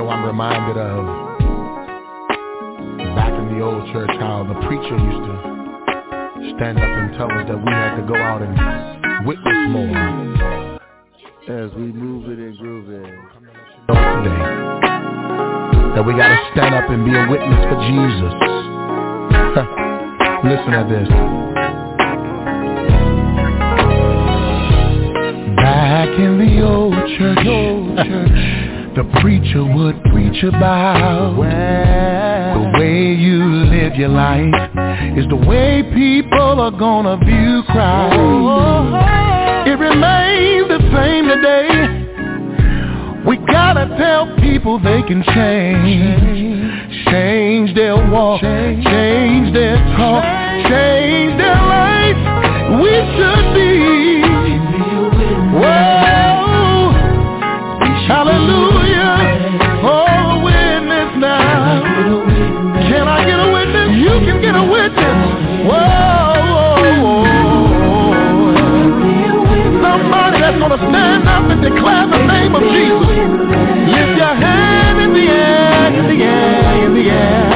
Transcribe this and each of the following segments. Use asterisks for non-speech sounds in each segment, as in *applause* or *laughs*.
know, I'm reminded of back in the old church how the preacher used to stand up and tell us that we had to go out and witness more. As we move it and groove it. Today, that we got to stand up and be a witness for Jesus. Listen to this. Back in the old church, old *laughs* church *laughs* the preacher would preach about. The way you live your life is the way people are gonna view Christ. It remains the same today. We gotta tell people they can change. Change their walk, change their talk, change their declare the name of Jesus. Lift your hand in the air, in the air, in the air.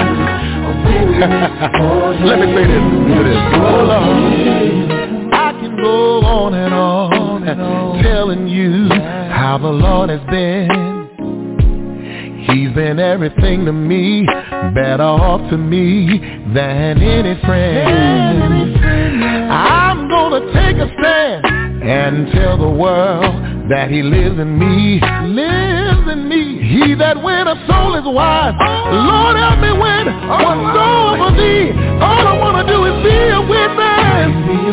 *laughs* Let me say this. Listen this. Oh, Hold on. I can go on and on and on telling you how the Lord has been. He's been everything to me, better off to me than any friend. I'm gonna take a stand and tell the world that he lives in me, lives in me. He that win a soul is wise. Lord help me win one soul for thee. All I wanna do is be a witness.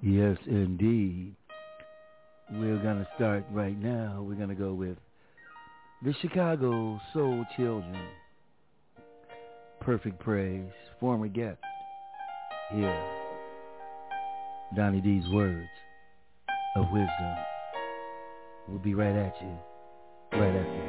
Yes, indeed. We're going to start right now. We're going to go with the Chicago Soul Children. Perfect Praise, former guest here. Donnie D's words of wisdom. We'll be right at you, right after.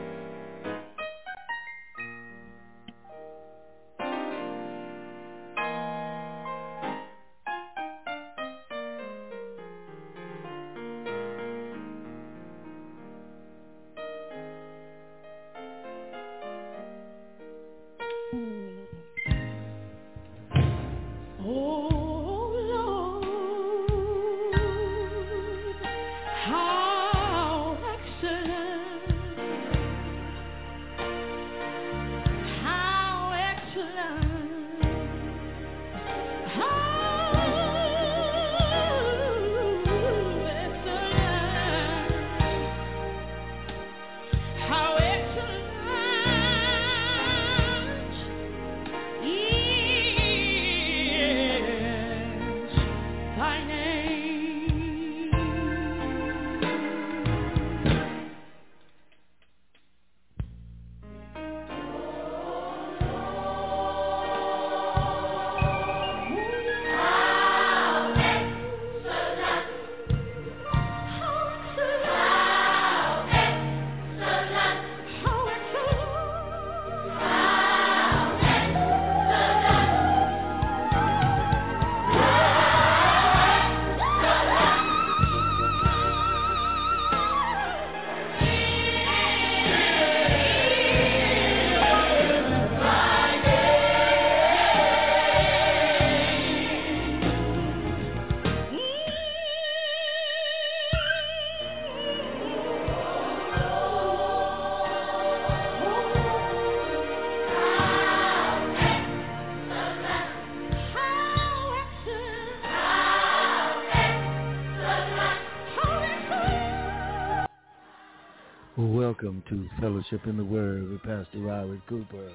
Welcome to Fellowship in the Word with Pastor Robert Cooper.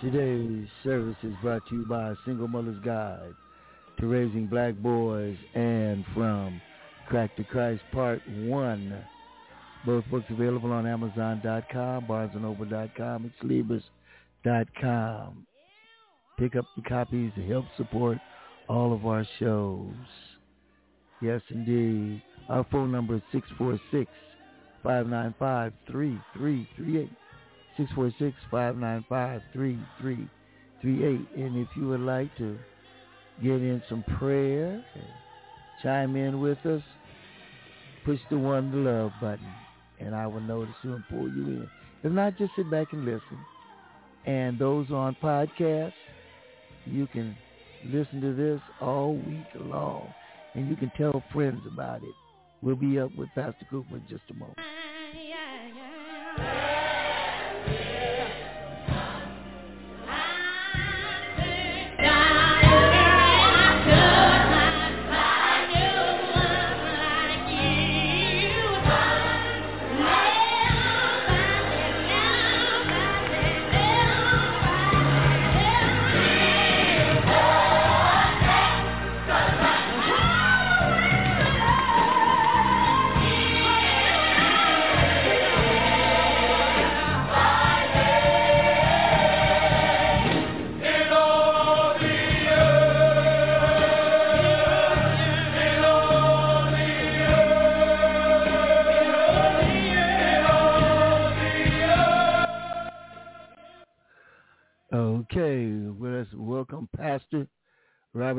Today's service is brought to you by Single Mother's Guide to Raising Black Boys and from Crack to Christ Part 1. Both books available on Amazon.com, BarnesandNoble.com, and Libris.com. Pick up the copies to help support all of our shows. Yes, indeed. Our phone number is 646 595 3338. 646 595 3338. And if you would like to get in some prayer chime in with us, push the one love button and I will notice you and pull you in. If not, just sit back and listen. And those on podcast, you can listen to this all week long and you can tell friends about it. We'll be up with Pastor Cooper in just a moment.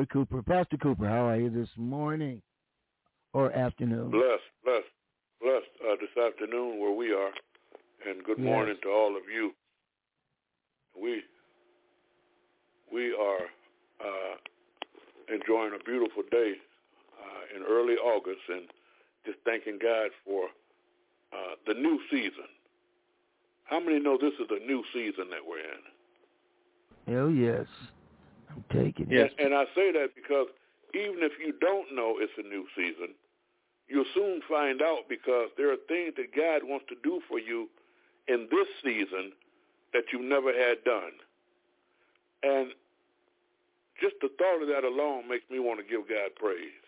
Robert Cooper. Pastor Cooper, how are you this morning or afternoon? Blessed, blessed, blessed uh, this afternoon where we are. And good yes. morning to all of you. We we are uh, enjoying a beautiful day uh, in early August and just thanking God for uh, the new season. How many know this is a new season that we're in? Hell yes. I'm taking it. And, and I say that because even if you don't know it's a new season, you'll soon find out because there are things that God wants to do for you in this season that you never had done. And just the thought of that alone makes me want to give God praise.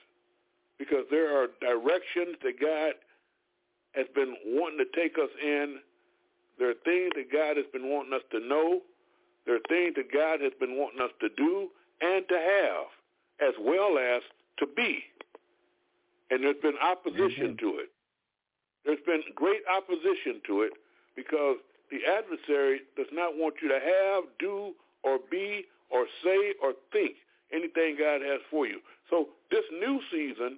Because there are directions that God has been wanting to take us in. There are things that God has been wanting us to know. There are things that God has been wanting us to do and to have, as well as to be. And there's been opposition mm-hmm. to it. There's been great opposition to it because the adversary does not want you to have, do, or be, or say, or think anything God has for you. So this new season,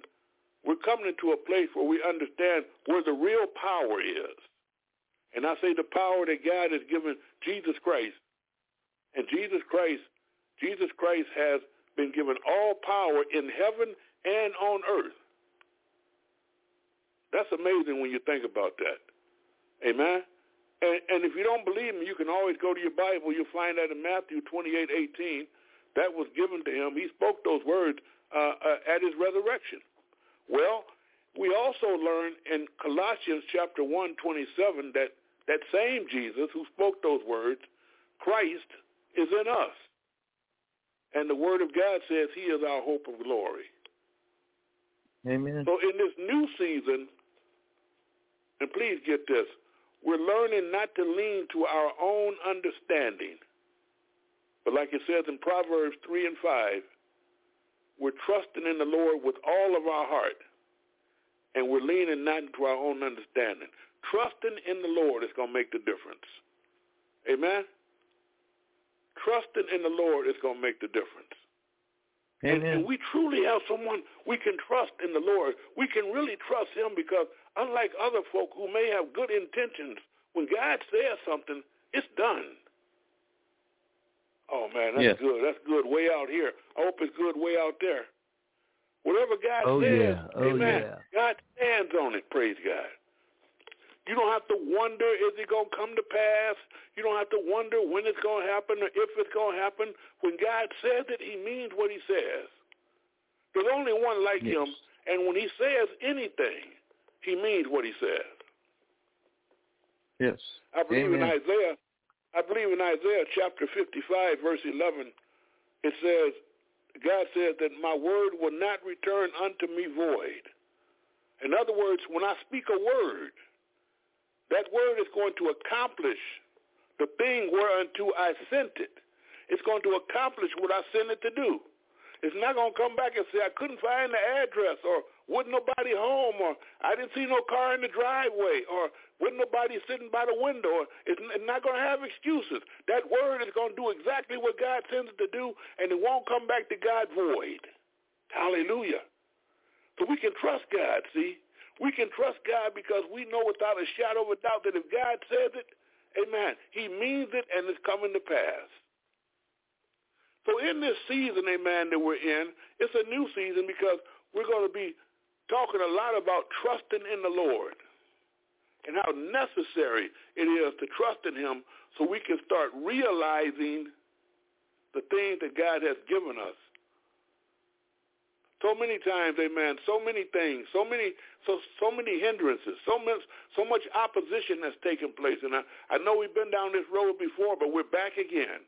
we're coming into a place where we understand where the real power is. And I say the power that God has given Jesus Christ and Jesus Christ, Jesus Christ has been given all power in heaven and on earth. That's amazing when you think about that. Amen. And, and if you don't believe me, you can always go to your Bible. You'll find that in Matthew 28, 18. That was given to him. He spoke those words uh, uh, at his resurrection. Well, we also learn in Colossians chapter 1, 27 that that same Jesus who spoke those words, Christ, is in us. And the word of God says he is our hope of glory. Amen. So in this new season, and please get this, we're learning not to lean to our own understanding. But like it says in Proverbs 3 and 5, we're trusting in the Lord with all of our heart. And we're leaning not into our own understanding. Trusting in the Lord is going to make the difference. Amen? Trusting in the Lord is going to make the difference. And, and, we truly have someone we can trust in the Lord. We can really trust him because unlike other folk who may have good intentions, when God says something, it's done. Oh man, that's yes. good. That's good way out here. I hope it's good way out there. Whatever God oh, says, yeah. oh, amen. Yeah. God stands on it. Praise God. You don't have to wonder, is it going to come to pass? You don't have to wonder when it's going to happen or if it's going to happen. When God says it, he means what he says. There's only one like yes. him, and when he says anything, he means what he says. Yes. I believe Amen. in Isaiah. I believe in Isaiah chapter 55, verse 11. It says, God says that my word will not return unto me void. In other words, when I speak a word, that word is going to accomplish the thing whereunto I sent it. It's going to accomplish what I sent it to do. It's not going to come back and say, I couldn't find the address, or wasn't nobody home, or I didn't see no car in the driveway, or wasn't nobody sitting by the window. Or it's not going to have excuses. That word is going to do exactly what God sends it to do, and it won't come back to God void. Hallelujah. So we can trust God, see? We can trust God because we know without a shadow of a doubt that if God says it, amen, he means it and it's coming to pass. So in this season, amen, that we're in, it's a new season because we're going to be talking a lot about trusting in the Lord and how necessary it is to trust in him so we can start realizing the things that God has given us. So many times, amen, so many things, so many so so many hindrances, so much so much opposition that's taken place. And I, I know we've been down this road before, but we're back again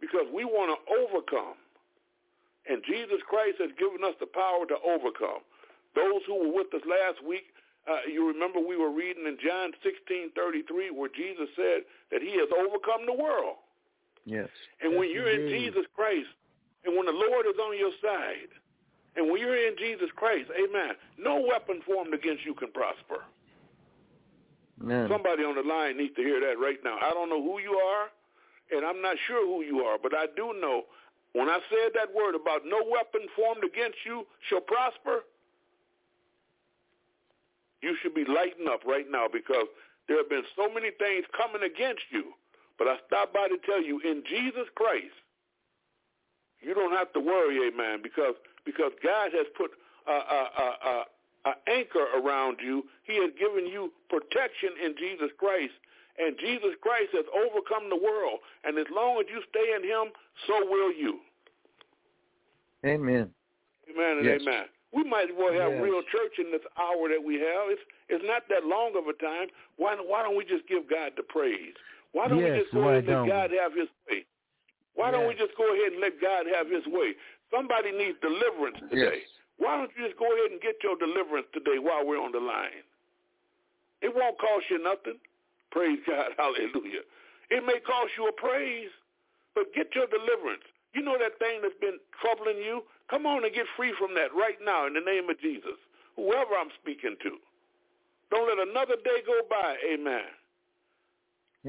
because we want to overcome. And Jesus Christ has given us the power to overcome. Those who were with us last week, uh, you remember we were reading in John 16:33 where Jesus said that he has overcome the world. Yes. And when you're in. Jesus Christ, and when the Lord is on your side, and when you're in Jesus Christ, amen, no weapon formed against you can prosper. Amen. Somebody on the line needs to hear that right now. I don't know who you are, and I'm not sure who you are, but I do know when I said that word about no weapon formed against you shall prosper, you should be lighting up right now because there have been so many things coming against you. But I stopped by to tell you, in Jesus Christ, you don't have to worry, amen, because because God has put a, a, a, a, anchor around you. He has given you protection in Jesus Christ, and Jesus Christ has overcome the world. And as long as you stay in Him, so will you. Amen. Amen and Yes. amen. We might as well have Yes. real church in this hour that we have. It's it's not that long of a time. Why why don't we just give God the praise? Why don't Yes, we just go ahead and let God have His way? Why don't we just go ahead and let God have His way? Somebody needs deliverance today. Yes. Why don't you just go ahead and get your deliverance today while we're on the line? It won't cost you nothing. Praise God. *laughs* Hallelujah. It may cost you a praise, but get your deliverance. You know that thing that's been troubling you? Come on and get free from that right now in the name of Jesus. Whoever I'm speaking to. Don't let another day go by, amen,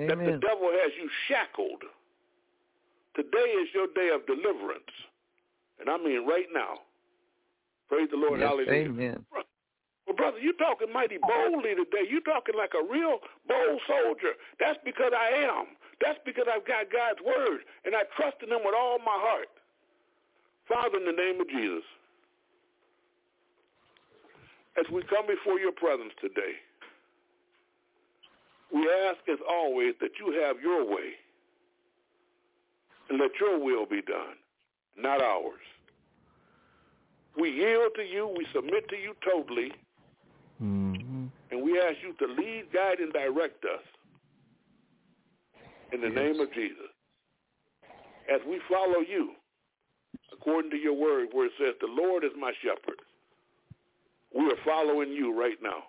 that the devil has you shackled. Today is your day of deliverance. And I mean right now. Praise the Lord. Yes, Hallelujah. Amen. Well, brother, you're talking mighty boldly today. You're talking like a real bold soldier. That's because I am. That's because I've got God's word, and I trust in him with all my heart. Father, in the name of Jesus, as we come before your presence today, we ask as always that you have your way and let your will be done, not ours. We yield to you. We submit to you totally. Mm-hmm. And we ask you to lead, guide, and direct us in the Yes. name of Jesus. As we follow you, according to your word, where it says, the Lord is my shepherd. We are following you right now.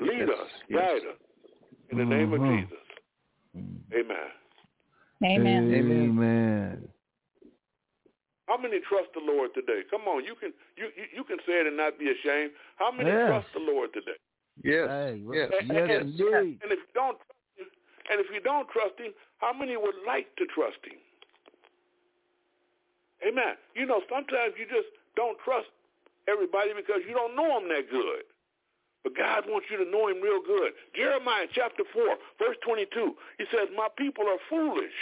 Lead Yes, us, yes. guide us, in the name of Mhm. Jesus. Amen. Amen. Amen. Amen. How many trust the Lord today? Come on, you can you, you, you can say it and not be ashamed. How many Yes. trust the Lord today? Yes. Hey, well, yes. yes, indeed. And if you don't trust him, and if you don't trust him, how many would like to trust him? Amen. You know, sometimes you just don't trust everybody because you don't know them that good. But God wants you to know him real good. Jeremiah chapter 4, verse 22, he says, my people are foolish.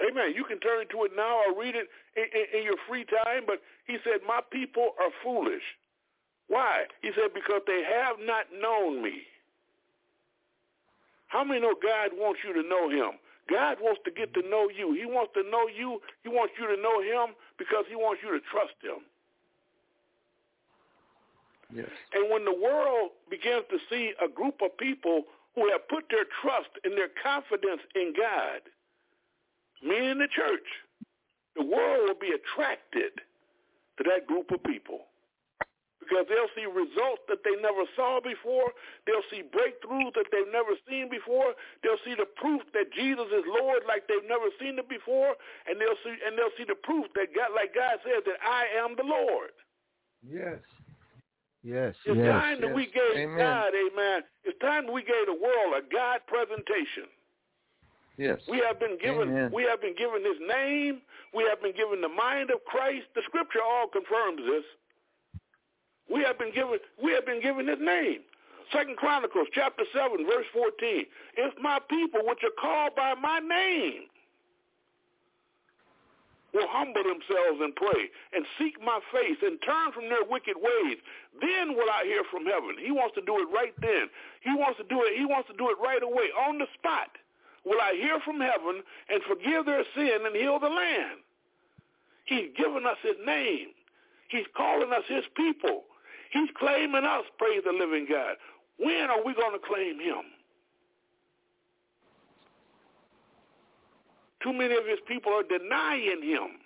Amen. You can turn to it now or read it in, in, in your free time, but he said, my people are foolish. Why? He said, because they have not known me. How many know God wants you to know him? God wants to get to know you. He wants to know you. He wants you to know him because he wants you to trust him. Yes. And when the world begins to see a group of people who have put their trust and their confidence in God, meaning the church, the world will be attracted to that group of people because they'll see results that they never saw before. They'll see breakthroughs that they've never seen before. They'll see the proof that Jesus is Lord like they've never seen it before, and they'll see and they'll see the proof that God, like God says, that I am the Lord. Yes. Yes. It's yes. time that we gave Amen. God, Amen. It's time we gave the world a God presentation. Yes. We have been given Amen. we have been given his name. We have been given the mind of Christ. The scripture all confirms this. We have been given we have been given his name. Second Chronicles chapter seven, verse fourteen. If my people which are called by my name will humble themselves and pray and seek my face and turn from their wicked ways, then will I hear from heaven. He wants to do it right then. He wants to do it, he wants to do it right away, on the spot. Will I hear from heaven and forgive their sin and heal the land? He's given us his name. He's calling us his people. He's claiming us, praise the living God. When are we going to claim him? Too many of his people are denying him,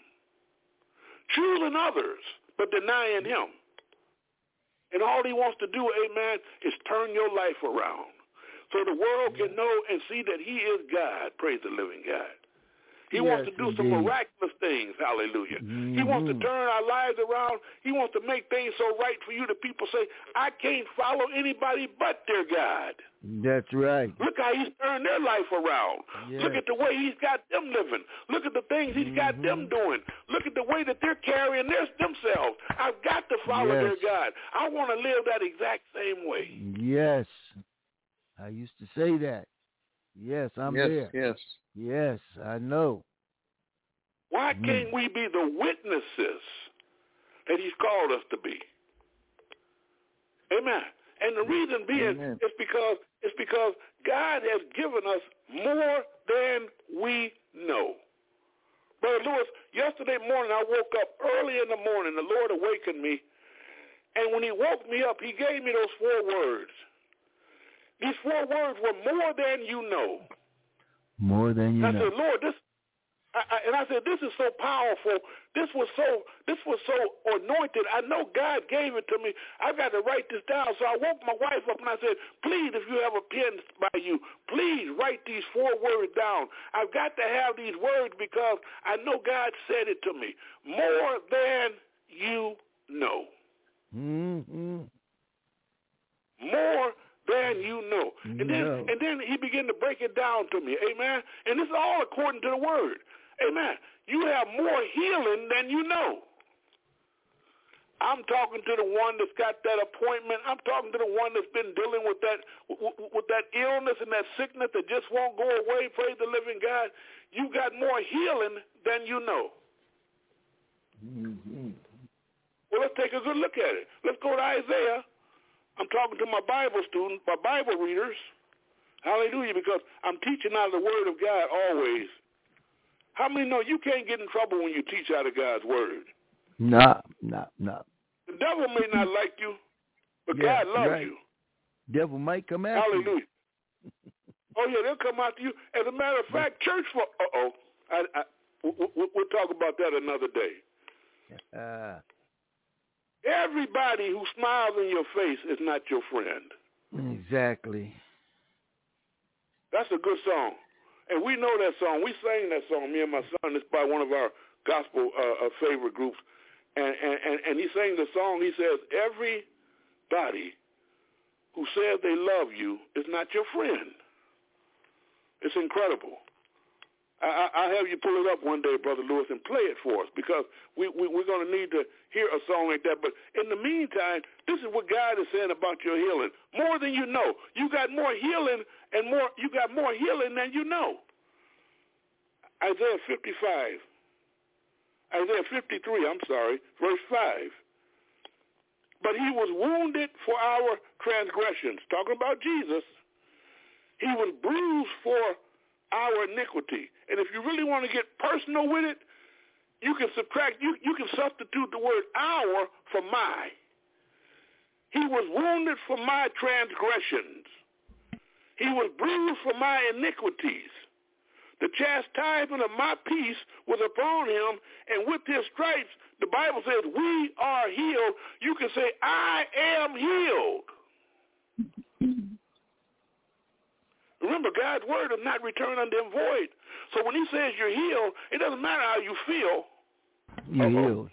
choosing others, but denying him. And all he wants to do, amen, is turn your life around so the world can know and see that he is God. Praise the living God. He wants to do some miraculous things. Hallelujah. He wants to Mhm. turn our lives around. He wants to make things so right for you that people say, I can't follow anybody but their God. That's right. Look how he's turned their life around. Yes. Look at the way he's got them living. Look at the things he's got them doing. Look at the way that they're carrying their, themselves. I've got to follow Yes. their God. I want to live that exact same way. Yes. I used to say that. Yes, I'm yes. there. Yes. Yes, I know. Why Mm. can't we be the witnesses that he's called us to be? Amen. And the reason being Amen. is because it's because God has given us more than we know. Brother Lewis, yesterday morning I woke up early in the morning. The Lord awakened me. And when he woke me up, he gave me those four words. These four words were more than you know. More than you I know. said, Lord, this, I, I, and I said, this is so powerful. This was so, this was so anointed. I know God gave it to me. I got to write this down. So I woke my wife up and I said, please, if you have a pen by you, please write these four words down. I've got to have these words because I know God said it to me. More than you know. Mm-hmm. more than you know. And then and then he began to break it down to me. Amen. And this is all according to the word. Amen. You have more healing than you know. I'm talking to the one that's got that appointment. I'm talking to the one that's been dealing with that with, with that illness and that sickness that just won't go away. Praise the living God. You got more healing than you know. Mm-hmm. Well, let's take a good look at it. Let's go to Isaiah. I'm talking to my Bible students, my Bible readers. Hallelujah, because I'm teaching out of the Word of God always. How many know you can't get in trouble when you teach out of God's Word? Nah, nah, nah. The devil may not like you, but Yeah, God loves right. you. Devil might come after you. Hallelujah. Oh yeah, they'll come after you. As a matter of fact, church for uh oh, I, I, we- we- we'll talk about that another day. Uh, Everybody who smiles in your face is not your friend. exactly. That's a good song. And we know that song. We sang that song, me and my son. It's by one of our gospel uh, uh, favorite groups. And, and, and, and he sang the song. He says, everybody who says they love you is not your friend. It's incredible. I, I'll have you pull it up one day, Brother Lewis, and play it for us because we, we, we're going to need to hear a song like that. But in the meantime, this is what God is saying about your healing. More than you know. You got more healing and more. You got more healing than you know. Isaiah 55. Isaiah 53, I'm sorry, verse 5. But he was wounded for our transgressions. Talking about Jesus. He was bruised for our iniquity. And if you really want to get personal with it, you can subtract, you, you can substitute the word our for my. He was wounded for my transgressions. He was bruised for my iniquities. The chastisement of my peace was upon him, and with his stripes, the Bible says, we are healed. You can say, I am healed. Remember, God's word does not return unto him void. So when he says you're healed, it doesn't matter how you feel. You Uh-oh. healed.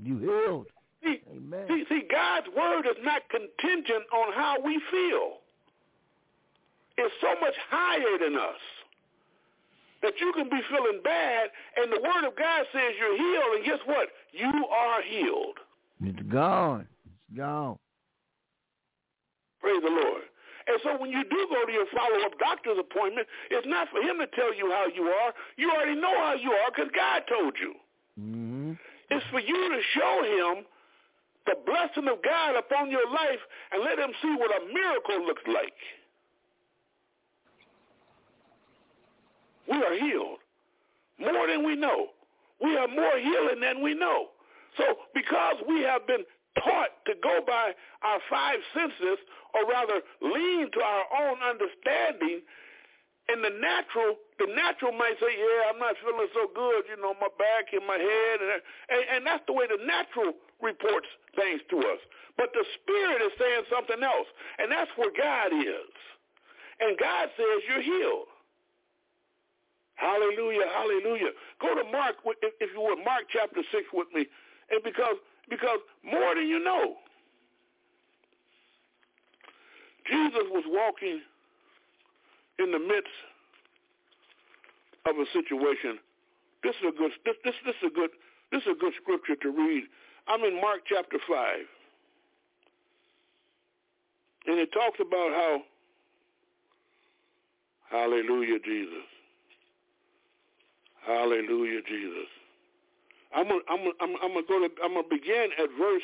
You healed. See, Amen. See, see, God's word is not contingent on how we feel. It's so much higher than us that you can be feeling bad, and the word of God says you're healed, and guess what? You are healed. It's gone. It's gone. Praise the Lord. And so when you do go to your follow-up doctor's appointment, it's not for him to tell you how you are. You already know how you are because God told you. Mm-hmm. It's for you to show him the blessing of God upon your life and let him see what a miracle looks like. we are healed more than we know. We have more healing than we know. So because we have been taught to go by our five senses, or rather lean to our own understanding, and the natural, the natural might say, yeah, I'm not feeling so good, you know, my back and my head. And, and, and that's the way the natural reports things to us. But the spirit is saying something else. And that's where God is. And God says you're healed. Hallelujah, hallelujah. Go to Mark, if you would, Mark chapter 6 with me. And because, because more than you know, Jesus was walking in the midst of a situation. This is a good, this, this, this is a good, this is a good scripture to read. I'm in Mark chapter 5. And it talks about how, hallelujah, Jesus. Hallelujah, Jesus. I'm gonna, I'm gonna, I'm gonna go to, I'm gonna begin at verse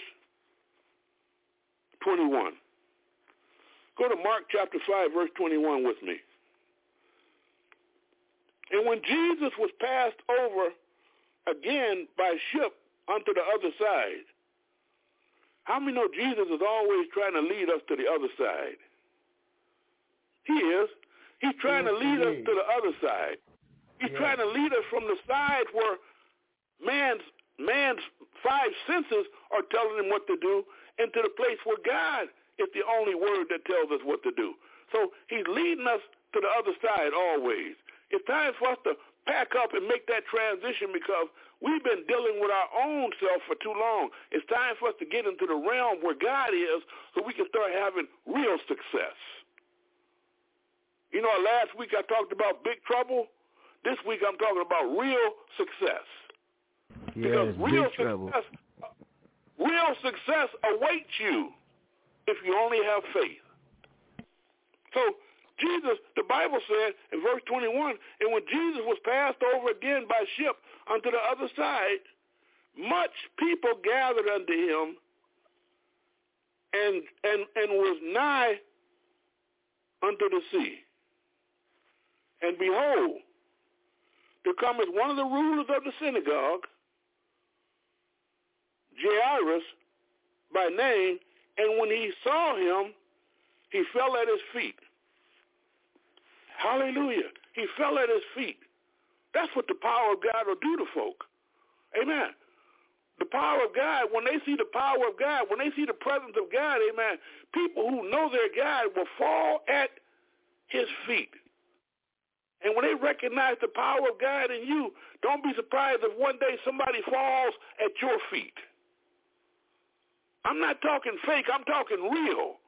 21. Go to Mark chapter 5, verse 21 with me. And when Jesus was passed over again by ship unto the other side, how many know Jesus is always trying to lead us to the other side? He is. He's trying yes, to lead us to the other side. He's trying to lead us from the side where man's man's five senses are telling him what to do into the place where God is the only word that tells us what to do. So he's leading us to the other side always. It's time for us to pack up and make that transition because we've been dealing with our own self for too long. It's time for us to get into the realm where God is so we can start having real success. You know, last week I talked about big trouble. This week I'm talking about real success. Yes, because real success, real success awaits you if you only have faith. So Jesus, the Bible said in verse 21, and when Jesus was passed over again by ship unto the other side, much people gathered unto him and and and was nigh unto the sea. And behold, there come as one of the rulers of the synagogue, Jairus by name, and when he saw him, he fell at his feet. Hallelujah. He fell at his feet. That's what the power of God will do to folk. Amen. The power of God, when they see the power of God, when they see the presence of God, amen, people who know their God will fall at his feet. And when they recognize the power of God in you, don't be surprised if one day somebody falls at your feet. I'm not talking fake, I'm talking real.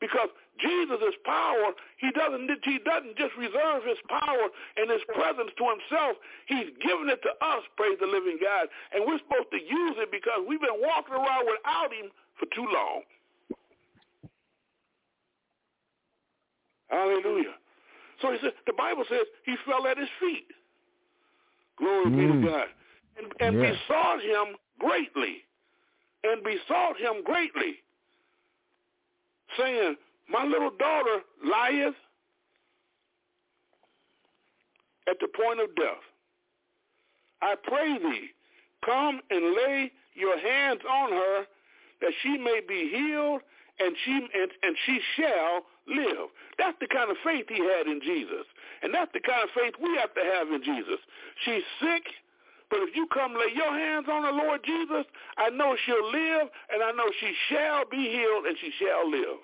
Because Jesus' power, he doesn't he doesn't just reserve his power and his presence to himself. He's given it to us, praise the living God. And we're supposed to use it because we've been walking around without him for too long. Hallelujah. So he said, the Bible says he fell at his feet. Glory mm. be to mm. God. And, and yeah. besought him greatly. And besought him greatly, saying, my little daughter lieth at the point of death. I pray thee, come and lay your hands on her, that she may be healed and she and, and she shall live. That's the kind of faith he had in Jesus. And that's the kind of faith we have to have in Jesus. She's sick, but if you come lay your hands on the Lord Jesus, I know she'll live, and I know she shall be healed, and she shall live.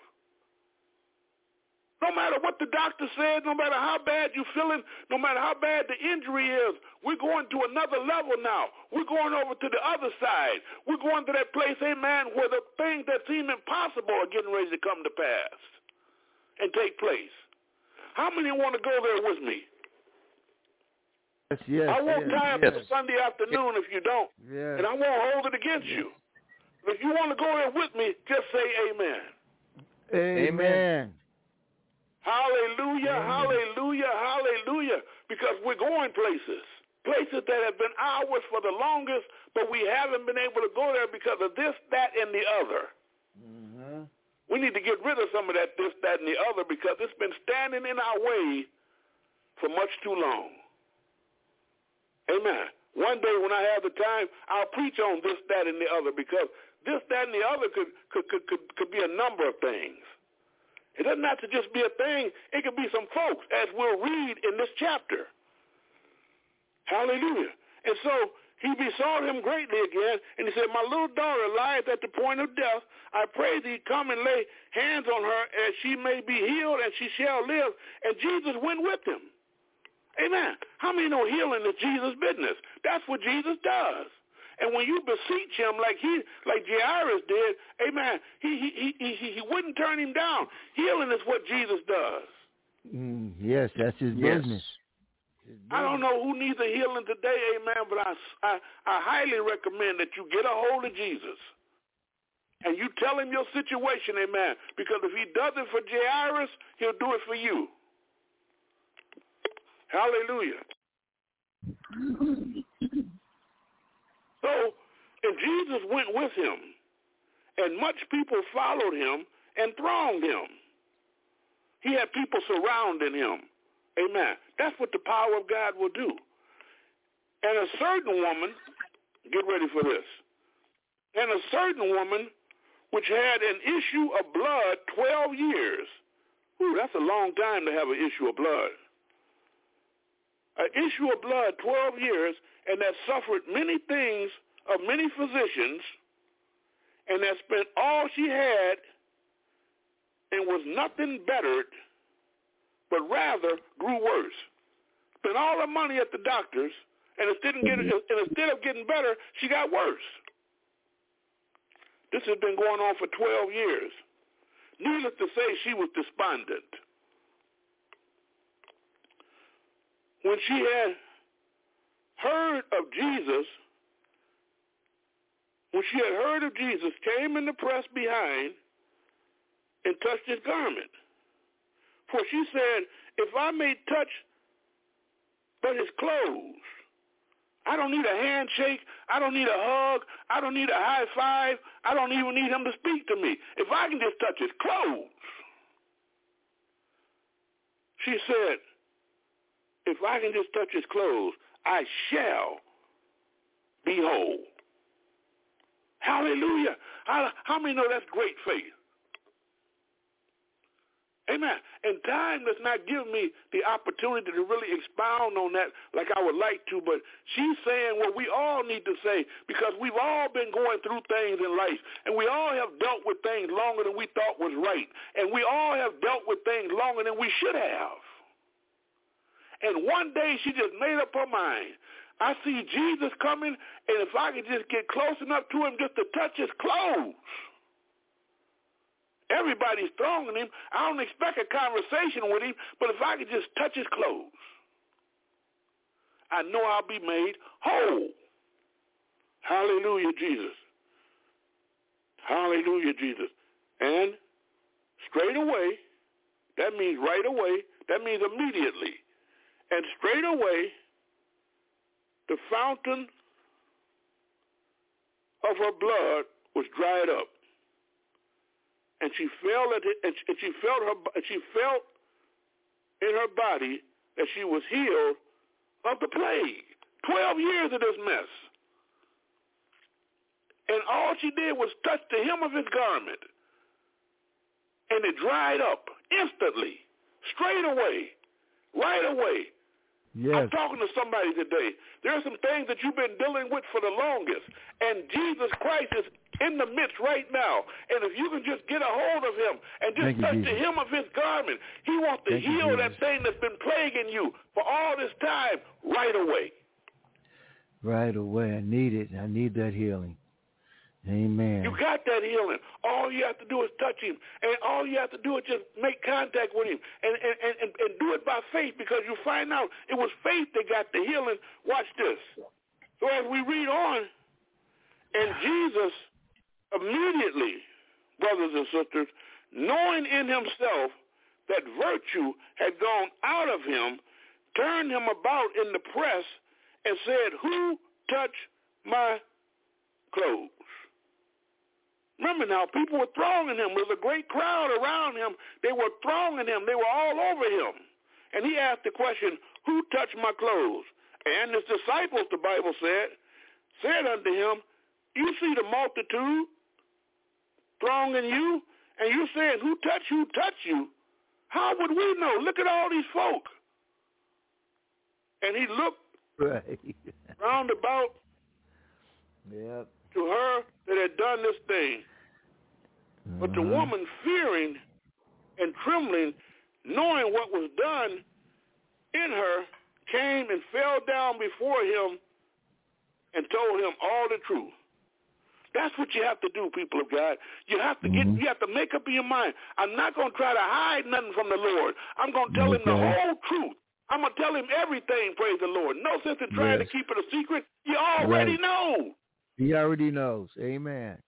No matter what the doctor says, no matter how bad you're feeling, no matter how bad the injury is, we're going to another level now. We're going over to the other side. We're going to that place, amen, where the things that seem impossible are getting ready to come to pass and take place. How many want to go there with me? Yes, yes. I won't yes, tie up yes. the Sunday afternoon if you don't, Yes. and I won't hold it against you. If you want to go there with me, just say amen. Amen. Hallelujah, hallelujah, hallelujah. Because we're going places. Places that have been ours for the longest, but we haven't been able to go there because of this, that, and the other. Mm-hmm. We need to get rid of some of that this, that, and the other because it's been standing in our way for much too long. Amen. One day when I have the time, I'll preach on this, that, and the other because this, that, and the other could, could, could, could, could be a number of things. It doesn't have to just be a thing. It could be some folks, as we'll read in this chapter. Hallelujah. And so he besought him greatly again, and he said, My little daughter lieth at the point of death. I pray thee come and lay hands on her as she may be healed, and she shall live. And Jesus went with him. Amen. How many know healing is Jesus' business? That's what Jesus does. And when you beseech him like he like Jairus did, amen, he he he he, he wouldn't turn him down. Healing is what Jesus does. Mm, yes, that's his Yes. business. I don't know who needs a healing today, amen, but I, I, I highly recommend that you get a hold of Jesus and you tell him your situation, amen, because if he does it for Jairus, he'll do it for you. Hallelujah. *laughs* So, and Jesus went with him, and much people followed him and thronged him. He had people surrounding him. Amen. That's what the power of God will do. And a certain woman, get ready for this, and a certain woman which had an issue of blood 12 years. Ooh, that's a long time to have an issue of blood. An issue of blood 12 years, and that suffered many things of many physicians, and that spent all she had and was nothing bettered, but rather grew worse. Spent all her money at the doctors, and instead of getting, mm-hmm. and instead of getting better, she got worse. This has been going on for 12 years. Needless to say, she was despondent. When she had heard of Jesus, when she had heard of Jesus, came in the press behind and touched his garment. For she said, if I may touch but his clothes, I don't need a handshake. I don't need a hug. I don't need a high five. I don't even need him to speak to me. If I can just touch his clothes. She said, if I can just touch his clothes, I shall be whole. Hallelujah. How, how many know that's great faith? Amen. And time does not give me the opportunity to really expound on that like I would like to, but she's saying what we all need to say because we've all been going through things in life, and we all have dealt with things longer than we thought was right, and we all have dealt with things longer than we should have. And one day she just made up her mind. I see Jesus coming, and if I could just get close enough to him just to touch his clothes. Everybody's thronging him. I don't expect a conversation with him, but if I could just touch his clothes, I know I'll be made whole. Hallelujah, Jesus. Hallelujah, Jesus. And straight away, that means right away, that means immediately. And straight away, the fountain of her blood was dried up and she felt it, and she- felt her she felt in her body that she was healed of the plague. Twelve years of this mess. And all she did was touch the hem of his garment. and it dried up instantly, straight away, right away. Yes. I'm talking to somebody today. There are some things that you've been dealing with for the longest, and Jesus Christ is in the midst right now. And if you can just get a hold of him and just Thank touch Jesus. the hem of his garment, he wants to Thank you, heal that thing that's been plaguing you for all this time right away. Right away. I need it. I need that healing. Amen. You got that healing. All you have to do is touch him. And all you have to do is just make contact with him and, and, and, and, do it by faith because you find out it was faith that got the healing. Watch this. So as we read on, and Jesus immediately, brothers and sisters, knowing in himself that virtue had gone out of him, turned him about in the press and said, who touched my clothes? Remember now, people were thronging him. There was a great crowd around him. They were thronging him. They were all over him. And he asked the question, who touched my clothes? And his disciples, the Bible said, said unto him, you see the multitude thronging you, and you saying, who touched you, touched you? How would we know? Look at all these folk. And he looked Right. round about *laughs* yep. to her that had done this thing. But the Uh-huh. woman, fearing and trembling, knowing what was done in her, came and fell down before him and told him all the truth. That's what you have to do, people of God. You have to get, Mhm. you have to make up your mind. I'm not going to try to hide nothing from the Lord. I'm going to tell him the whole truth. I'm going to tell him everything, praise the Lord. No sense in trying Yes. to keep it a secret. You already Right. know. He already knows. Amen.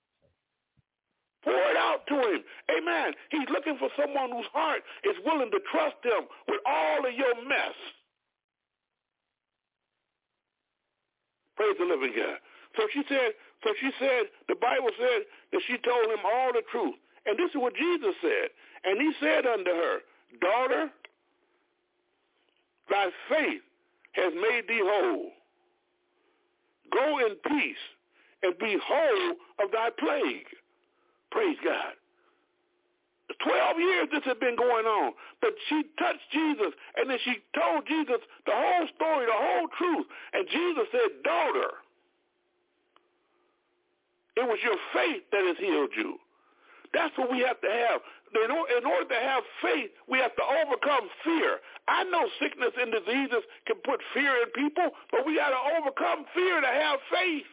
Pour it out to him. Amen. He's looking for someone whose heart is willing to trust him with all of your mess. Praise the living God. So she said, so she said, the Bible said that she told him all the truth. And this is what Jesus said. And he said unto her, Daughter, thy faith has made thee whole. Go in peace and be whole of thy plague. Praise God. Twelve years this had been going on. But she touched Jesus and then she told Jesus the whole story, the whole truth. And Jesus said, Daughter, it was your faith that has healed you. That's what we have to have. In in order to have faith, we have to overcome fear. I know sickness and diseases can put fear in people, but we got to overcome fear to have faith.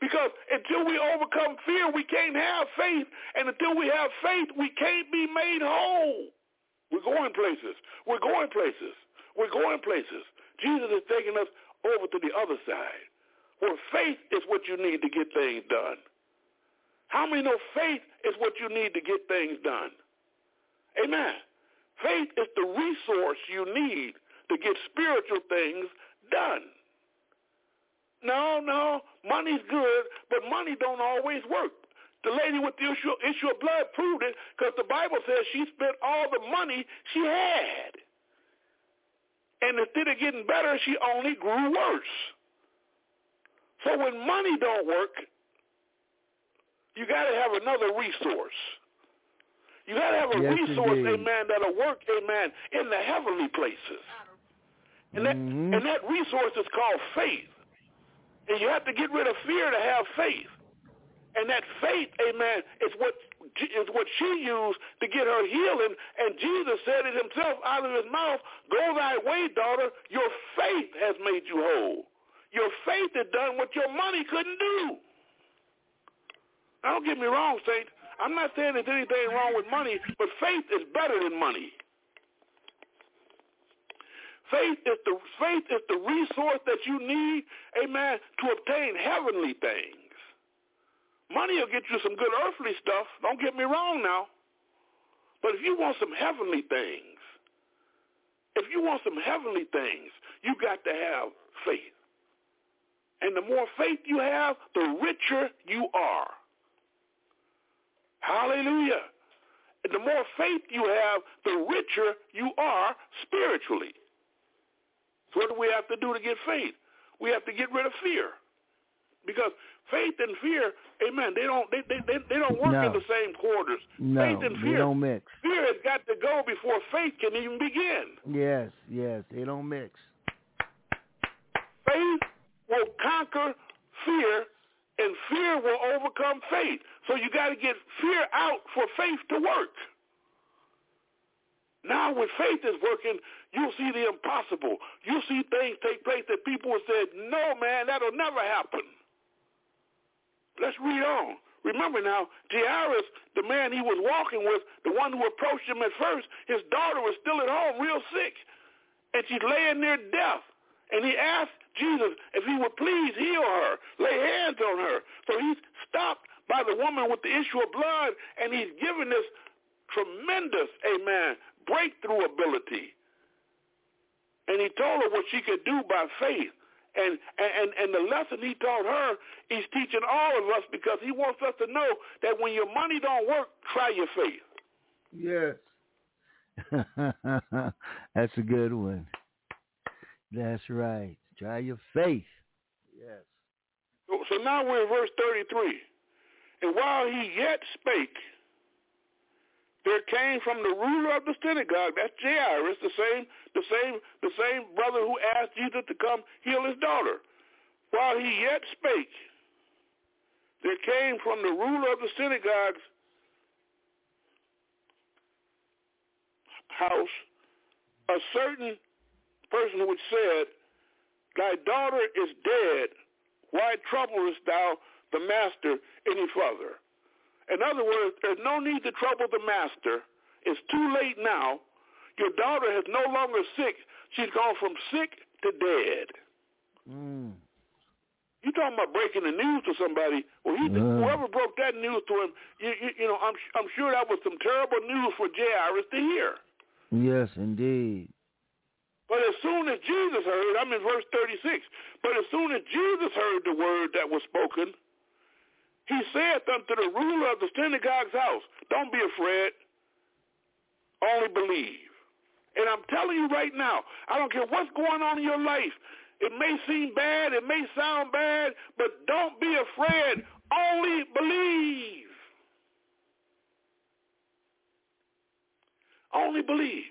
Because until we overcome fear, we can't have faith. And until we have faith, we can't be made whole. We're going places. We're going places. We're going places. Jesus is taking us over to the other side, where faith is what you need to get things done. How many know faith is what you need to get things done? Amen. Faith is the resource you need to get spiritual things done. No, no, money's good, but money don't always work. The lady with the issue, issue of blood proved it because the Bible says she spent all the money she had. And instead of getting better, she only grew worse. So when money don't work, you got to have another resource. You got to have a Yes, resource, indeed. amen, that'll work, amen, in the heavenly places. And that, Mhm. and that resource is called faith. And you have to get rid of fear to have faith. And that faith, amen, is what is what she used to get her healing. And Jesus said it himself out of his mouth, go thy way, daughter. Your faith has made you whole. Your faith has done what your money couldn't do. Now, don't get me wrong, saints. I'm not saying there's anything wrong with money, but faith is better than money. Faith is the faith is the resource that you need, amen, to obtain heavenly things. Money will get you some good earthly stuff. Don't get me wrong now. But if you want some heavenly things, if you want some heavenly things, you got to have faith. And the more faith you have, the richer you are. Hallelujah. And the more faith you have, the richer you are spiritually. What do we have to do to get faith? We have to get rid of fear. because faith and fear, amen, they don't they they, they, they don't work No. in the same quarters. No, faith and they fear. don't mix. Fear has got to go before faith can even begin. Yes, yes, they don't mix. Faith will conquer fear, and fear will overcome faith. So you got to get fear out for faith to work. Now, when faith is working, you'll see the impossible. You'll see things take place that people said, no, man, that'll never happen. Let's read on. Remember now, Jairus, the man he was walking with, the one who approached him at first, his daughter was still at home, real sick, and she's laying near death. And he asked Jesus if he would please heal her, lay hands on her. So he's stopped by the woman with the issue of blood, and he's given this tremendous, amen, breakthrough ability. And he told her what she could do by faith. And, and, and the lesson he taught her, he's teaching all of us because he wants us to know that when your money don't work, try your faith. Yes. *laughs* That's a good one. That's right. Try your faith. Yes. So, so now we're in verse 33. And while he yet spake, there came from the ruler of the synagogue, that's Jairus, the same, the same, the same brother who asked Jesus to come heal his daughter. While he yet spake, there came from the ruler of the synagogue's house a certain person which said, Thy daughter is dead. Why troublest thou the master any further? In other words, there's no need to trouble the master. It's too late now. Your daughter is no longer sick. She's gone from sick to dead. Mm. You talking about breaking the news to somebody? Well, he, whoever broke that news to him, you, you, you know, I'm I'm sure that was some terrible news for Jairus to hear. Yes, indeed. But as soon as Jesus heard, I'm in verse 36, but as soon as Jesus heard the word that was spoken, he said unto the ruler of the synagogue's house, don't be afraid, only believe. And I'm telling you right now, I don't care what's going on in your life. It may seem bad, it may sound bad, but don't be afraid, only believe. Only believe.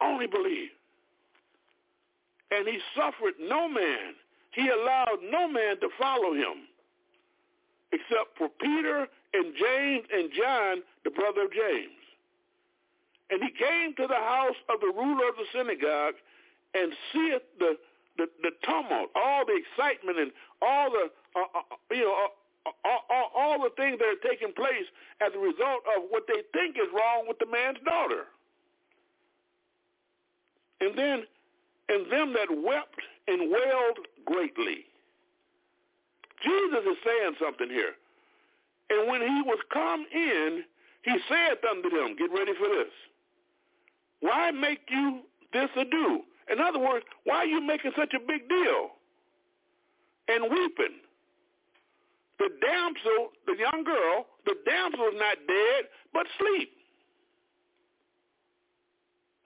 Only believe. And he suffered no man. He allowed no man to follow him except for Peter and James and John, the brother of James. And he came to the house of the ruler of the synagogue and seeth the, the, the tumult, all the excitement and all the, uh, uh, you know, uh, all, all, all the things that are taking place as a result of what they think is wrong with the man's daughter. And then, and them that wept and wailed greatly. Jesus is saying something here. And when he was come in, he said unto them, get ready for this. Why make you this ado? In other words, why are you making such a big deal and weeping? The damsel, the young girl, the damsel is not dead, but sleep.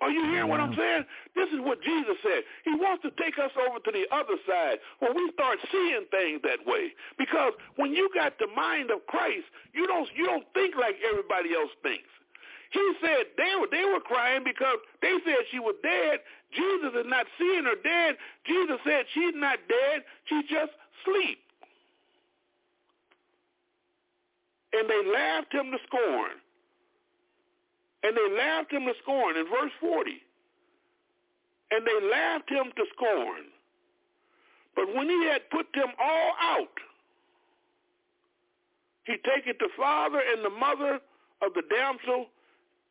Are you hearing what I'm saying? This is what Jesus said. He wants to take us over to the other side where we start seeing things that way. Because when you got the mind of Christ, you don't you don't think like everybody else thinks. He said they were they were crying because they said she was dead. Jesus is not seeing her dead. Jesus said she's not dead. She's just sleep. And they laughed him to scorn. And they laughed him to scorn in verse 40. And they laughed him to scorn. But when he had put them all out, he taketh the father and the mother of the damsel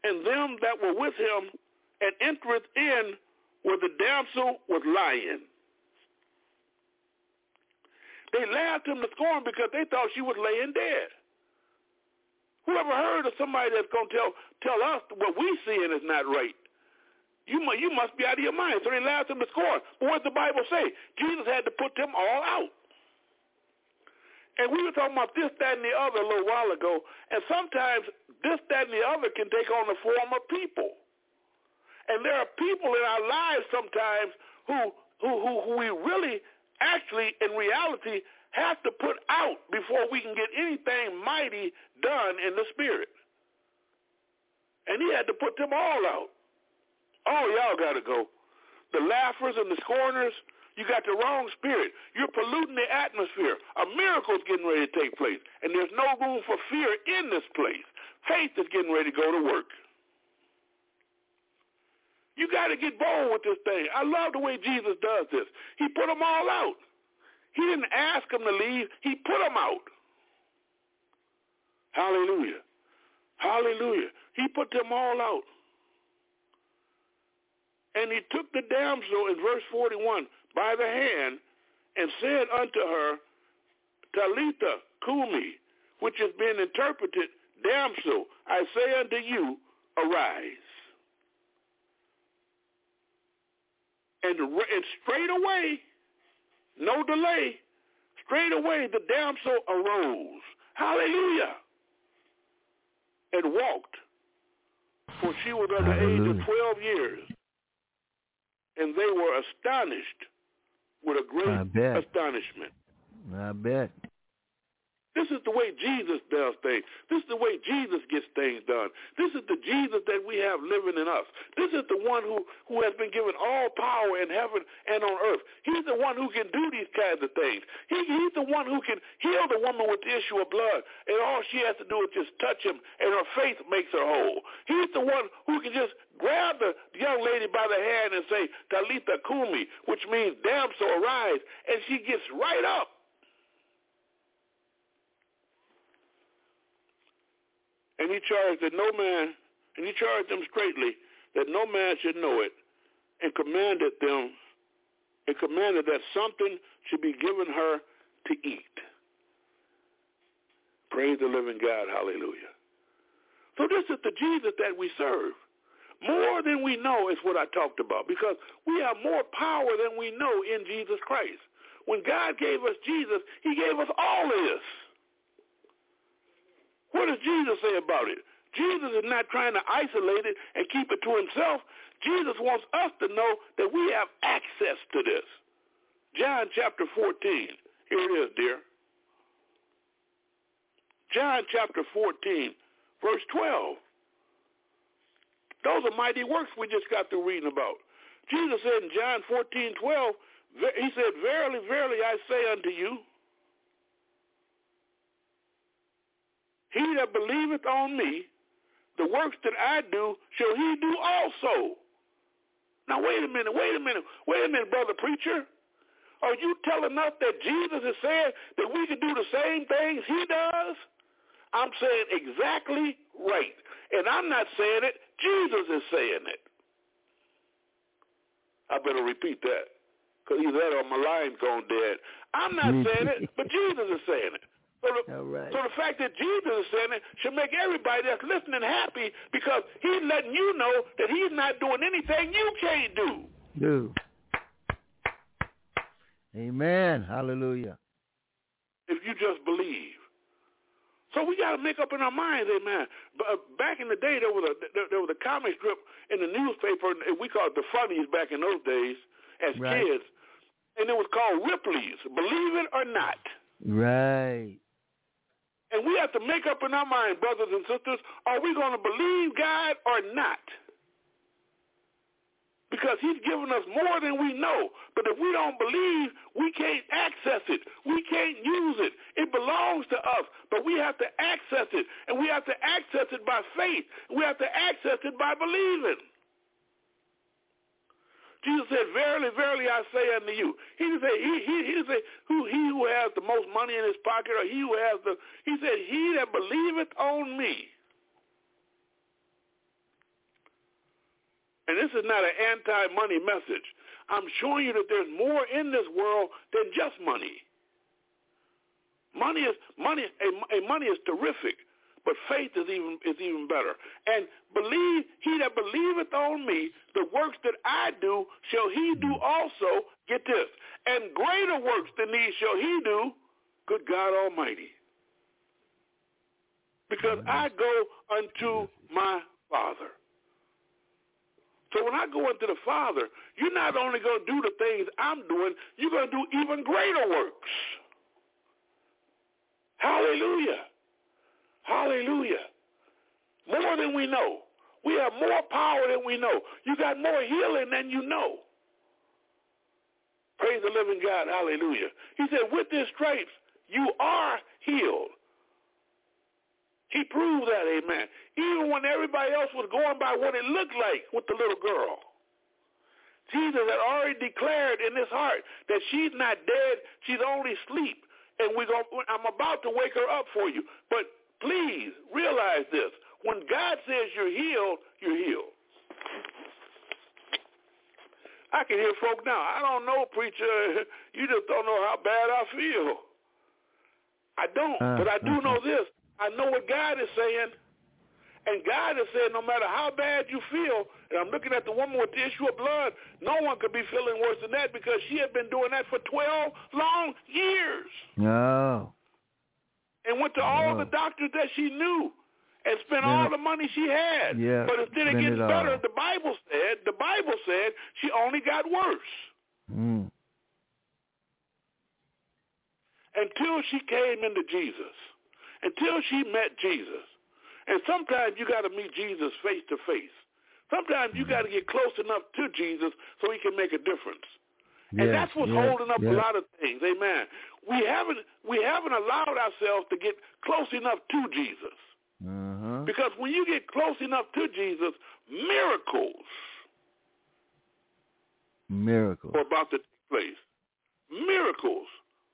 and them that were with him, and entereth in where the damsel was lying. They laughed him to scorn because they thought she was laying dead. Whoever heard of somebody that's going to tell tell us what we seeing is not right? You must, you must be out of your mind. So they laughed him to scorn. But what does the Bible say? Jesus had to put them all out. And we were talking about this, that, and the other a little while ago. And sometimes this, that, and the other can take on the form of people. And there are people in our lives sometimes who who, who, who we really actually, in reality, have to put out before we can get anything mighty done in the spirit. And he had to put them all out. Oh, y'all got to go. The laughers and the scorners, you got the wrong spirit. You're polluting the atmosphere. A miracle's getting ready to take place, and there's no room for fear in this place. Faith is getting ready to go to work. You got to get bold with this thing. I love the way Jesus does this. He put them all out. He didn't ask them to leave. He put them out. Hallelujah. Hallelujah. He put them all out. And he took the damsel in verse 41 by the hand and said unto her, Talitha cumi, which has been interpreted, Damsel, I say unto you, arise. And, and straight away, no delay, straight away the damsel arose. Hallelujah. And walked, for she was of the age of 12 years. And they were astonished with a great astonishment. I bet. This is the way Jesus does things. This is the way Jesus gets things done. This is the Jesus that we have living in us. This is the one who, who has been given all power in heaven and on earth. He's the one who can do these kinds of things. He, he's the one who can heal the woman with the issue of blood. And all she has to do is just touch him, and her faith makes her whole. He's the one who can just grab the young lady by the hand and say, Talitha Kumi, which means damsel arise, and she gets right up. And he charged that no man, and he charged them straightly that no man should know it, and commanded them, and commanded that something should be given her to eat. Praise the living God. Hallelujah. So this is the Jesus that we serve. More than we know is what I talked about because we have more power than we know in Jesus Christ. When God gave us Jesus, he gave us all this. What does Jesus say about it? Jesus is not trying to isolate it and keep it to himself. Jesus wants us to know that we have access to this. John chapter 14. Here it is, dear. John chapter 14, verse 12. Those are mighty works we just got through reading about. Jesus said in John 14, 12, he said, Verily, verily, I say unto you, He that believeth on me, the works that I do, shall he do also. Now, wait a minute, wait a minute, wait a minute, brother preacher. Are you telling us that Jesus is saying that we can do the same things he does? I'm saying exactly right. And I'm not saying it. Jesus is saying it. I better repeat that because either that or my line's gone dead. I'm not saying it, but Jesus is saying it. So the, right. so the fact that Jesus is saying it should make everybody that's listening happy because he's letting you know that he's not doing anything you can't do. Do. Amen. Hallelujah. If you just believe. So we got to make up in our minds, amen. But uh, back in the day, there was a there, there was a comic strip in the newspaper. And we called it the funnies back in those days as right. kids, and it was called Ripley's. Believe it or not. Right. And we have to make up in our mind, brothers and sisters, are we going to believe God or not? Because he's given us more than we know. But if we don't believe, we can't access it. We can't use it. It belongs to us. But we have to access it. And we have to access it by faith. We have to access it by believing. Jesus said, Verily, verily, I say unto you. He didn't say, he, he, he didn't say who, he who has the most money in his pocket or he who has the, he said, he that believeth on me. And this is not an anti-money message. I'm showing you that there's more in this world than just money. Money is money. A, a money is terrific, but faith is even is even better. And believe he that believeth on me, the works that I do shall he do also. Get this, and greater works than these shall he do. Good God Almighty, because I go unto my Father. So when I go unto the Father, you're not only going to do the things I'm doing, you're going to do even greater works. Hallelujah. Hallelujah. More than we know. We have more power than we know. You got more healing than you know. Praise the living God. Hallelujah. He said, with his stripes, you are healed. He proved that, amen. Even when everybody else was going by what it looked like with the little girl. Jesus had already declared in his heart that she's not dead, she's only asleep. And we go, I'm about to wake her up for you. But please realize this. When God says you're healed, you're healed. I can hear folk now. I don't know, preacher. You just don't know how bad I feel. I don't, uh, but I do know this. I know what God is saying. And God is saying no matter how bad you feel, and I'm looking at the woman with the issue of blood, no one could be feeling worse than that because she had been doing that for 12 long years. No. And went to all the doctors that she knew and spent all the money she had. Yeah, but instead of getting better, the Bible said, the Bible said she only got worse. Mm. Until she came into Jesus. Until she met Jesus. And sometimes you got to meet Jesus face to face. Sometimes you got to get close enough to Jesus so he can make a difference. And that's what's holding up a lot of things. Amen. We haven't we haven't allowed ourselves to get close enough to Jesus. Uh-huh. Because when you get close enough to Jesus, miracles miracles are about to take place. Miracles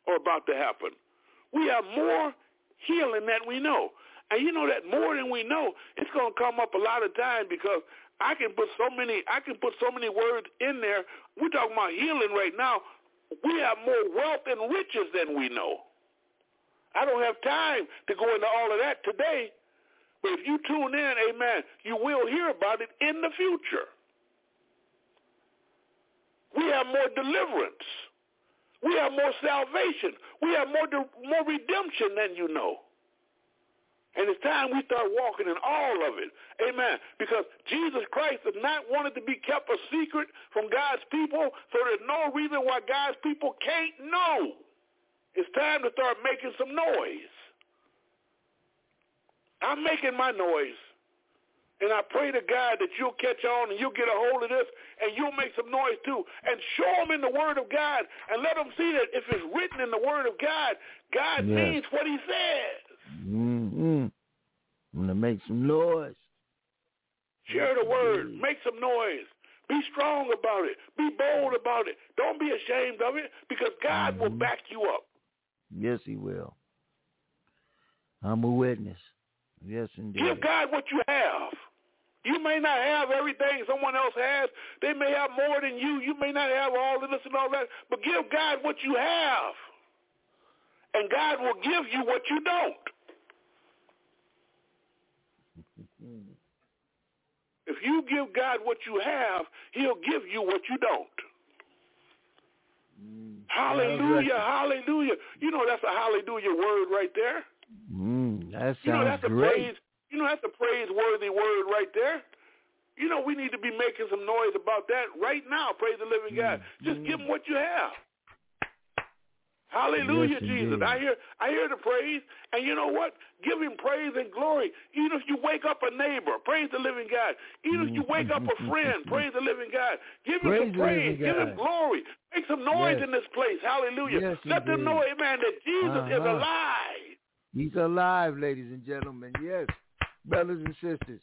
are about to happen. We have more healing than we know. And you know that more than we know, it's going to come up a lot of times because I can put so many I can put so many words in there. We're talking about healing right now. We have more wealth and riches than we know. I don't have time to go into all of that today. But if you tune in, amen, you will hear about it in the future. We have more deliverance. We have more salvation. We have more more redemption than you know. And it's time we start walking in all of it. Amen. Because Jesus Christ has not wanted to be kept a secret from God's people, so there's no reason why God's people can't know. It's time to start making some noise. I'm making my noise. And I pray to God that you'll catch on and you'll get a hold of this and you'll make some noise too. And show them in the Word of God and let them see that if it's written in the Word of God, God yes. means what he says. Mm-hmm. I'm going to make some noise. Share the Word. Make some noise. Be strong about it. Be bold about it. Don't be ashamed of it because God mm-hmm. will back you up. Yes, he will. I'm a witness. Yes, indeed. Give God what you have. You may not have everything someone else has. They may have more than you. You may not have all of this and all that. But give God what you have. And God will give you what you don't. If you give God what you have, he'll give you what you don't. Mm. Hallelujah, hallelujah. You know that's a hallelujah word right there. Mm, that sounds you know, that's a. Praise, you know, that's a praiseworthy word right there. You know, we need to be making some noise about that right now. Praise the living God. Mm, Just mm. give him what you have. Hallelujah, yes, Jesus. I hear I hear the praise. And you know what? Give him praise and glory. Even if you wake up a neighbor, praise the living God. Even if mm, you wake up a mm, mm, friend, praise the living God. Give him Praise some praise. Give God. him glory. Make some noise Yes. in this place. Hallelujah. Yes, Let them know, amen, that Jesus is Uh-huh. alive. He's alive, ladies and gentlemen. Yes, brothers and sisters.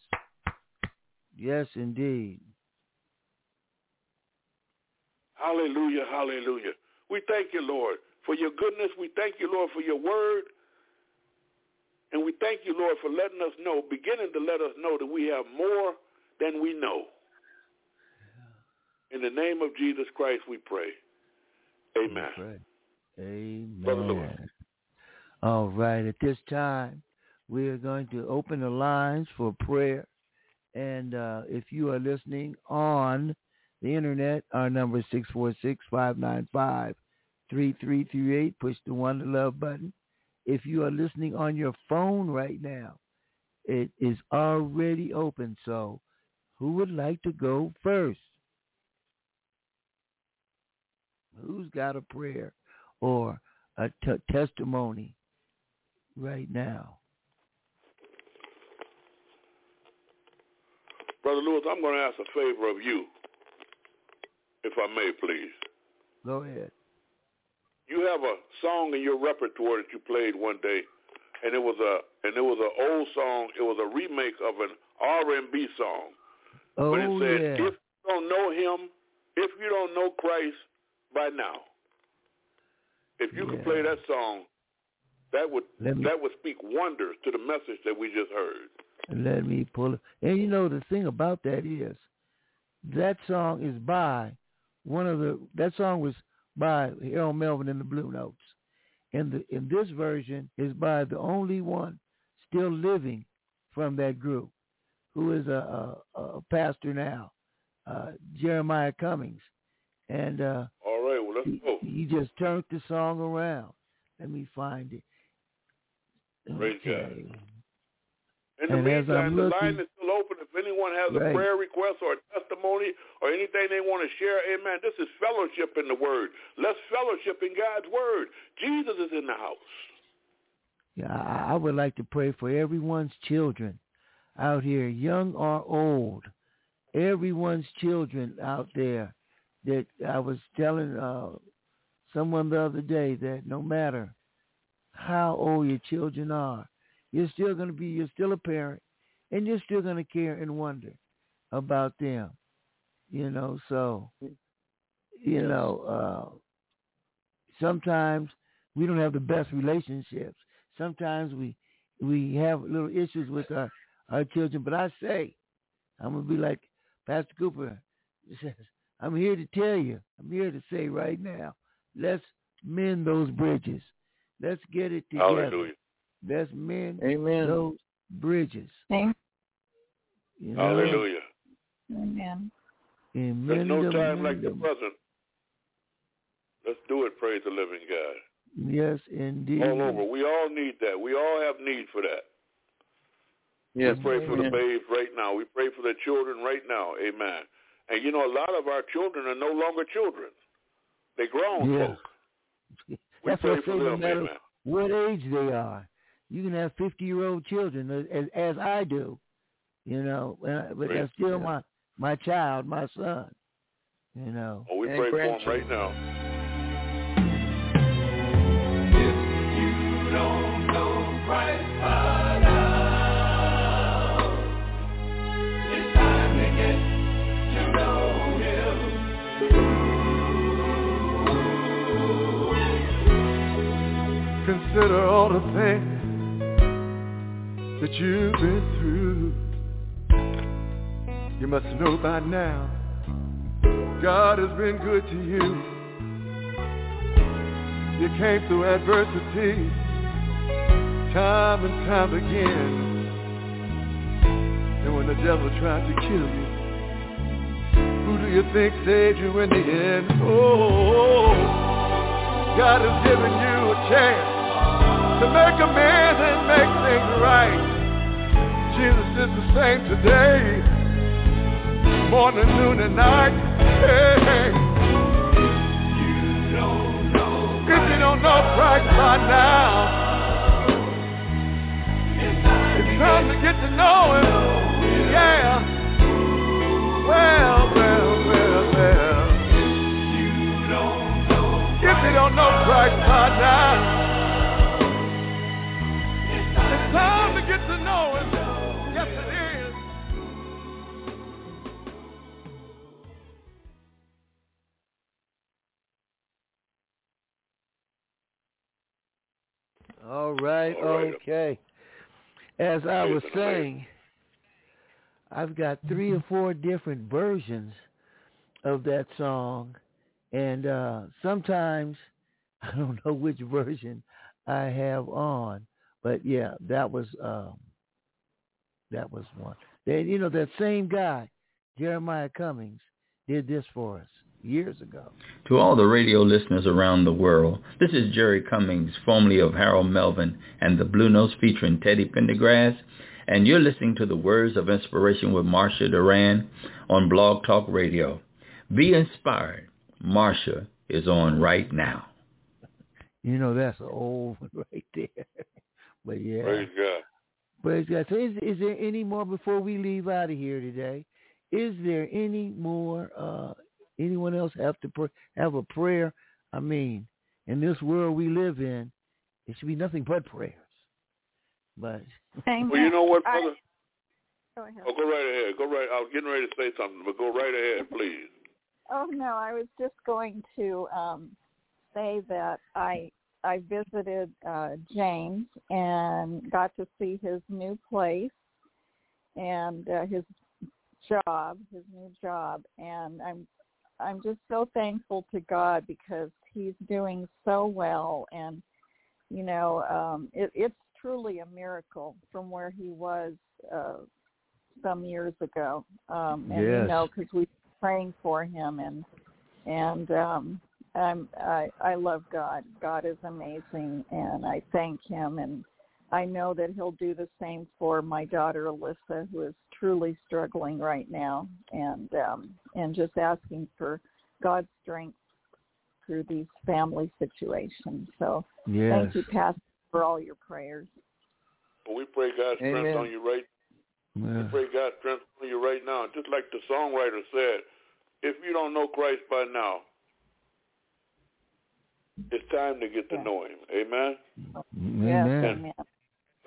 Yes, indeed. Hallelujah, hallelujah. We thank you, Lord, for your goodness. We thank you, Lord, for your word. And we thank you, Lord, for letting us know, beginning to let us know that we have more than we know. In the name of Jesus Christ, we pray. Amen. Right. Amen. Brother Lewis. All right. At this time, we are going to open the lines for prayer. And uh, if you are listening on the internet, our number is 646-595-3338. Push the one to love button. If you are listening on your phone right now, it is already open. So Who would like to go first? Who's got a prayer or a t- testimony right now? Brother Lewis, I'm going to ask a favor of you, if I may, please. Go ahead. You have a song in your repertoire that you played one day, and it was a and it was an old song. It was a remake of an R&B song. Oh but it oh, said, yeah. if you don't know him, if you don't know Christ by now, if you Yeah. could play that song, that would me- that would speak wonders to the message that we just heard. Let me pull it. And you know the thing about that is, that song is by one of the. That song was by Harold Melvin and the Blue Notes, and the in this version is by the only one still living from that group, who is a, a, a pastor now, uh, Jeremiah Cummings, and uh, All right, well let's go. he just turned the song around. Let me find it. Praise God. Okay. In the And as meantime, I'm the looking- line is still open. If anyone has a prayer request or a testimony or anything they want to share, amen. This is fellowship in the Word. Let's fellowship in God's Word. Jesus is in the house. Yeah, I, I would like to pray for everyone's children out here, young or old. Everyone's children out there. That I was telling uh, someone the other day that no matter how old your children are, you're still going to be, you're still a parent, and you're still going to care and wonder about them. You know, so you know, uh, sometimes we don't have the best relationships. Sometimes we we have little issues with our our children. But I say, I'm gonna be like Pastor Cooper *laughs* says. I'm here to tell you. I'm here to say right now. Let's mend those bridges. Let's get it together. Hallelujah. Let's mend Amen. those bridges. Amen. You know? Hallelujah. Amen. And There's no time mend like the present. Let's do it, praise the living God. Yes, indeed. All over. We all need that. We all have need for that. Yes. We pray for the Amen. babes right now. We pray for the children right now. Amen. And you know, a lot of our children are no longer children. They grown Yeah. folk. *laughs* We That's pray what for them. Amen. what age they are, you can have fifty-year-old children, uh, as, as I do. You know, uh, but Praise that's still God. my my child, my son. You know. Oh, we And pray for them grandchildren. right now. Consider all the things that you've been through. You must know by now, God has been good to you. You came through adversity, time and time again. And when the devil tried to kill you, who do you think saved you in the end? Oh, God has given you a chance to make amends and make things right. Jesus is the same today, morning, noon, and night. Hey, hey. If you don't know Christ by now, it's time to get to know Him. Yeah. Well, well, well, well. If you don't know Christ by now, All right, All right. okay. As I was saying, I've got three or four different versions of that song, and uh, sometimes *laughs* I don't know which version I have on, but yeah, that was um, that was one. Then you know that same guy, Jeremiah Cummings, did this for us years ago. To all the radio listeners around the world, this is Jerry Cummings, formerly of Harold Melvin and the Blue Notes featuring Teddy Pendergrass. and you're listening to the Words of Inspiration with Marcia Duran on Blog Talk Radio. Be inspired. Marcia is on right now. You know, that's an old one *laughs* right there. *laughs* but yeah. Praise God. Praise God. So is, is there any more before we leave out of here today? Is there any more, uh, anyone else have to pr- have a prayer? I mean, in this world we live in, it should be nothing but prayers. But *laughs* Amen. Well, you know what, I- brother? Go ahead. Oh, go right ahead. Go right. I was getting ready to say something, but go right ahead, please. Oh no, I was just going to um, say that I I visited uh, James and got to see his new place and uh, his job, his new job, and I'm I'm just so thankful to God because he's doing so well, and you know um, it, it's truly a miracle from where he was uh, some years ago, um, and you know because we praying for him and and um I'm I I love God. God is amazing and I thank him and I know that he'll do the same for my daughter Alyssa who is truly struggling right now and um and just asking for God's strength through these family situations. So yes, thank you Pastor for all your prayers. Well, we pray God's strength on you right. We pray God's strength on you right now. Just like the songwriter said, if you don't know Christ by now, it's time to get to Yeah. know Him. Amen. Yes, Amen. amen.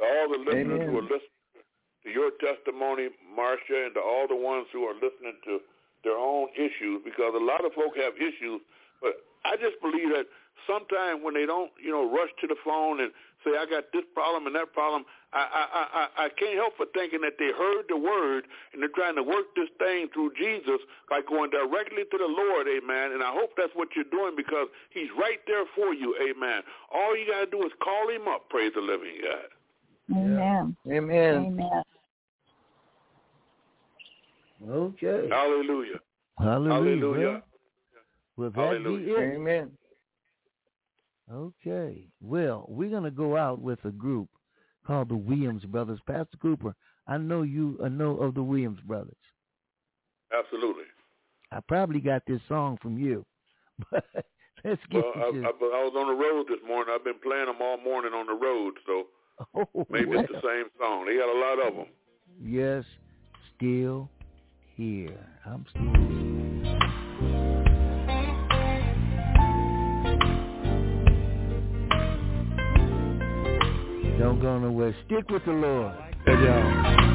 To all the listeners Amen. who are listening to your testimony, Marcia, and to all the ones who are listening to their own issues, because a lot of folk have issues, but I just believe that sometimes when they don't, you know, rush to the phone and say, I got this problem and that problem, I, I, I, I can't help but thinking that they heard the word and they're trying to work this thing through Jesus by going directly to the Lord, amen. And I hope that's what you're doing because he's right there for you, amen. All you got to do is call him up, praise the living God. Amen. Amen. Amen. Okay. Hallelujah. Hallelujah. Hallelujah. Well, that Hallelujah. be it. Amen. Okay. Well, we're gonna go out with a group called the Williams Brothers. Pastor Cooper, I know you uh, know of the Williams Brothers. Absolutely. I probably got this song from you, *laughs* but let's get Well, I, into. I, I was on the road this morning. I've been playing them all morning on the road, so *laughs* oh, maybe well. it's the same song. They got a lot of them. Yes, still here. I'm still here. Don't go nowhere. Stick with the Lord. Hey, y'all.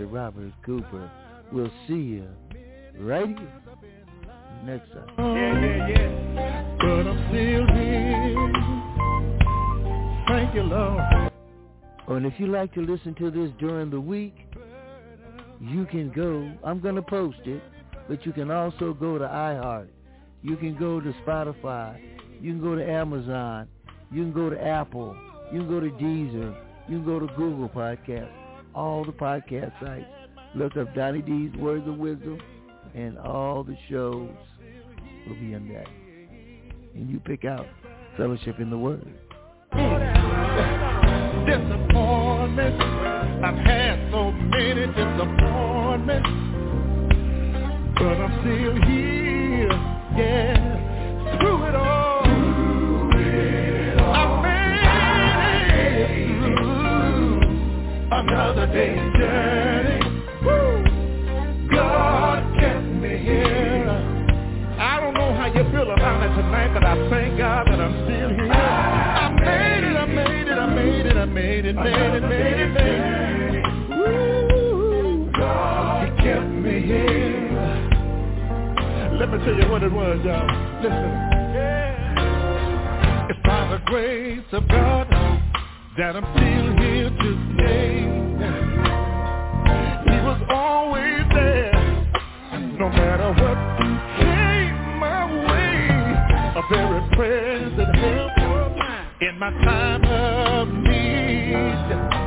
Pastor Robert Cooper. We'll see you right here next time. Yeah, yeah, yeah. But I'm still here. Thank you, Lord. Oh, and if you like to listen to this during the week, you can go. I'm going to post it, but you can also go to iHeart. You can go to Spotify. You can go to Amazon. You can go to Apple You can go to Deezer. You can go to Google Podcast. All the podcast sites. Look up Donnie D's Words of Wisdom, and all the shows will be in there. And you pick out Fellowship in the Word. Disappointments. I've had so many disappointments. But I'm still here. Yeah. It all. Another day's journey. Woo. God kept me here. I don't know how you feel about it tonight, but I thank God that I'm still here. I made it, I made it, I made it, I made it, made it, made it, made it. Woo. God, kept me here. Let me tell you what it was, y'all. Listen. It's by the grace of God that I'm still here today. He was always there, no matter what came my way. A very present help in my time of need.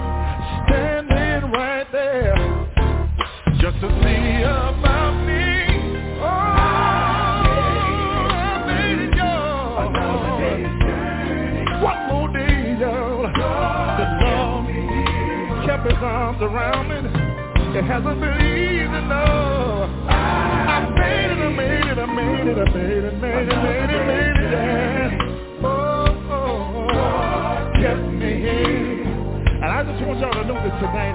arms around me. It hasn't been easy, no. I made it, I made it, I made it, I made it, made it, made it, made it, yeah. Oh, oh, oh, kept me here. And I just want y'all to know that tonight